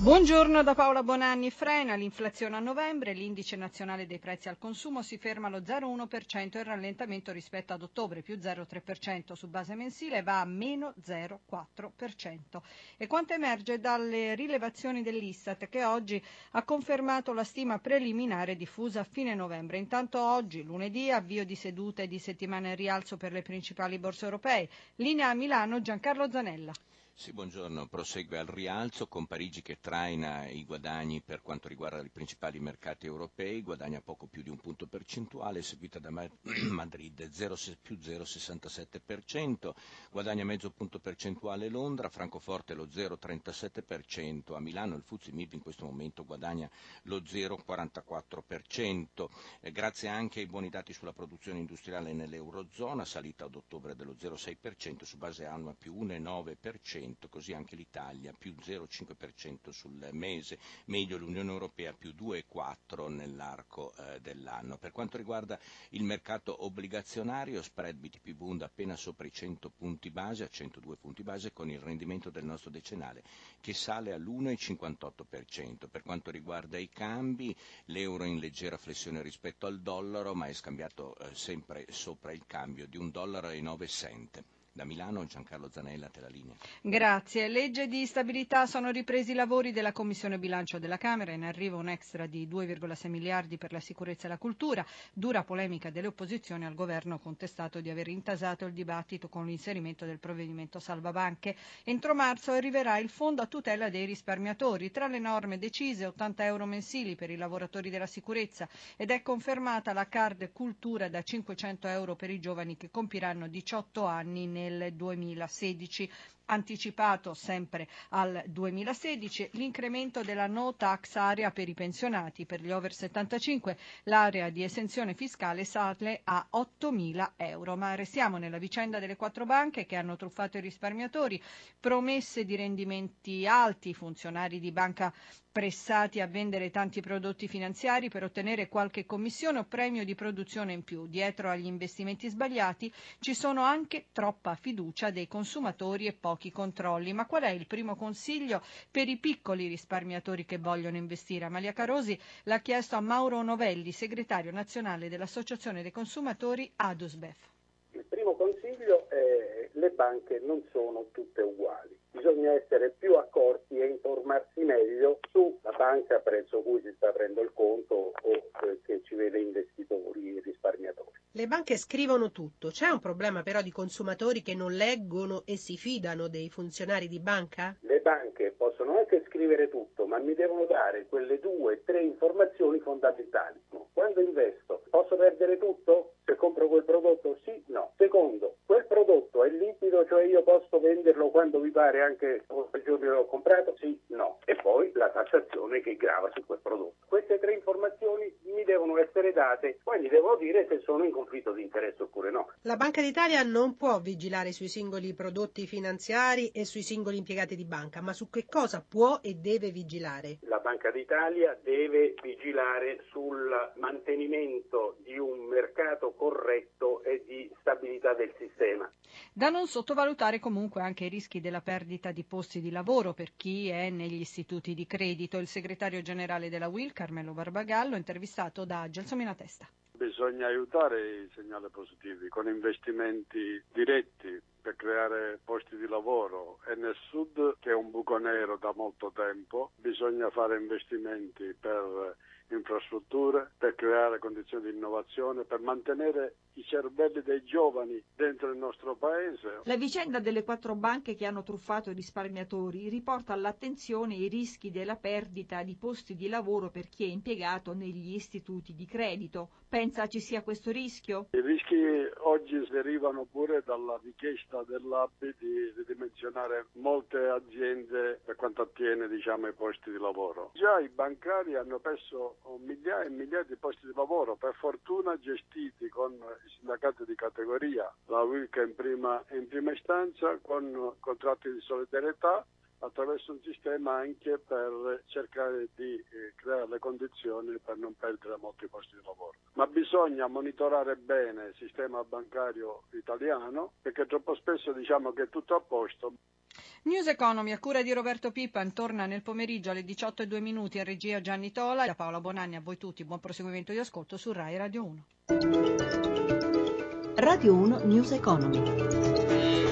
Buongiorno da Paola Bonanni. Frena l'inflazione a novembre, l'indice nazionale dei prezzi al consumo si ferma allo 0,1% e il rallentamento rispetto ad ottobre più 0,3% su base mensile va a meno 0,4%. E quanto emerge dalle rilevazioni dell'Istat che oggi ha confermato la stima preliminare diffusa a fine novembre. Intanto oggi, lunedì, avvio di seduta e di settimana in rialzo per le principali borse europee. Linea a Milano Giancarlo Zanella. Sì, buongiorno. Prosegue al rialzo con Parigi che traina i guadagni per quanto riguarda i principali mercati europei, guadagna poco più di un punto percentuale, seguita da Madrid 0, più 0,67%, guadagna mezzo punto percentuale Londra, Francoforte lo 0,37%, a Milano il Fuzzi MIB in questo momento guadagna lo 0,44%, eh, grazie anche ai buoni dati sulla produzione industriale nell'Eurozona, salita ad ottobre dello 0,6%, su base annua più 1,9%, così anche l'Italia più 0,5% sul mese, meglio l'Unione Europea più 2,4% nell'arco eh, dell'anno. Per quanto riguarda il mercato obbligazionario, spread BTP Bund appena sopra i 100 punti base, a 102 punti base, con il rendimento del nostro decennale che sale all'1,58%. Per quanto riguarda i cambi, l'euro in leggera flessione rispetto al dollaro, ma è scambiato eh, sempre sopra il cambio di un dollaro 9 cent. Da Milano Giancarlo Zanella, te la linea. Grazie. Legge di stabilità sono ripresi i lavori della Commissione Bilancio della Camera, in arrivo un extra di 2,6 miliardi per la sicurezza e la cultura, dura polemica delle opposizioni al governo contestato di aver intasato il dibattito con l'inserimento del provvedimento salva banche. Entro marzo arriverà il fondo a tutela dei risparmiatori, tra le norme decise 80 euro mensili per i lavoratori della sicurezza ed è confermata la card cultura da 500 euro per i giovani che compiranno 18 anni nel nel 2016 anticipato sempre al 2016 l'incremento della no tax area per i pensionati. Per gli over 75 l'area di esenzione fiscale sale a 8.000 euro. Ma restiamo nella vicenda delle quattro banche che hanno truffato i risparmiatori. Promesse di rendimenti alti funzionari di banca pressati a vendere tanti prodotti finanziari per ottenere qualche commissione o premio di produzione in più. Dietro agli investimenti sbagliati ci sono anche troppa fiducia dei consumatori e pochi controlli. Ma qual è il primo consiglio per i piccoli risparmiatori che vogliono investire? Amalia Carosi l'ha chiesto a Mauro Novelli, segretario nazionale dell'Associazione dei consumatori Adusbef. Il primo consiglio è che le banche non sono tutte uguali bisogna essere più accorti e informarsi meglio sulla banca presso cui si sta aprendo il conto o eh, che ci vede investitori e risparmiatori. Le banche scrivono tutto, c'è un problema però di consumatori che non leggono e si fidano dei funzionari di banca? Le banche possono anche scrivere tutto, ma mi devono dare quelle due, tre informazioni fondamentali. Quando investo, posso perdere tutto? Se compro quel prodotto? Sì, no. Secondo, quel prodotto è liquido, cioè io posso venderlo quando mi pare anche quel giorno che l'ho comprato? Sì, no. E poi la tassazione che grava su quel prodotto. Queste tre informazioni mi devono essere date, poi gli devo dire se sono in conflitto di interesse oppure no. La Banca d'Italia non può vigilare sui singoli prodotti finanziari e sui singoli impiegati di banca, ma su che cosa può e deve vigilare? La Banca d'Italia deve vigilare sul mantenimento di un mercato corretto e di stabilità del sistema. Da non sottovalutare comunque anche i rischi della perdita di posti di lavoro per chi è negli istituti di credito. Il segretario generale della WIL, Carmelo Barbagallo, intervistato da Gelsomina Testa. Bisogna aiutare i segnali positivi con investimenti diretti per creare posti di lavoro e nel sud che è un buco nero da molto tempo bisogna fare investimenti per infrastrutture, per creare condizioni di innovazione, per mantenere i cervelli dei giovani dentro il nostro paese. La vicenda delle quattro banche che hanno truffato i risparmiatori riporta all'attenzione i rischi della perdita di posti di lavoro per chi è impiegato negli istituti di credito. Pensa ci sia questo rischio? I rischi oggi derivano pure dalla richiesta dell'ABI di ridimensionare molte aziende per quanto attiene diciamo, ai posti di lavoro. Già i bancari hanno perso migliaia e migliaia di posti di lavoro, per fortuna gestiti con i sindacati di categoria, la WILCA in prima, in prima istanza, con contratti di solidarietà attraverso un sistema anche per cercare di eh, creare le condizioni per non perdere molti posti di lavoro. Ma bisogna monitorare bene il sistema bancario italiano perché troppo spesso diciamo che è tutto a posto. News Economy a cura di Roberto Pippan torna nel pomeriggio alle 18 e 2 minuti a regia Gianni Tola. Da Paola Bonanni a voi tutti, buon proseguimento di ascolto su Rai Radio 1. Radio 1 News Economy.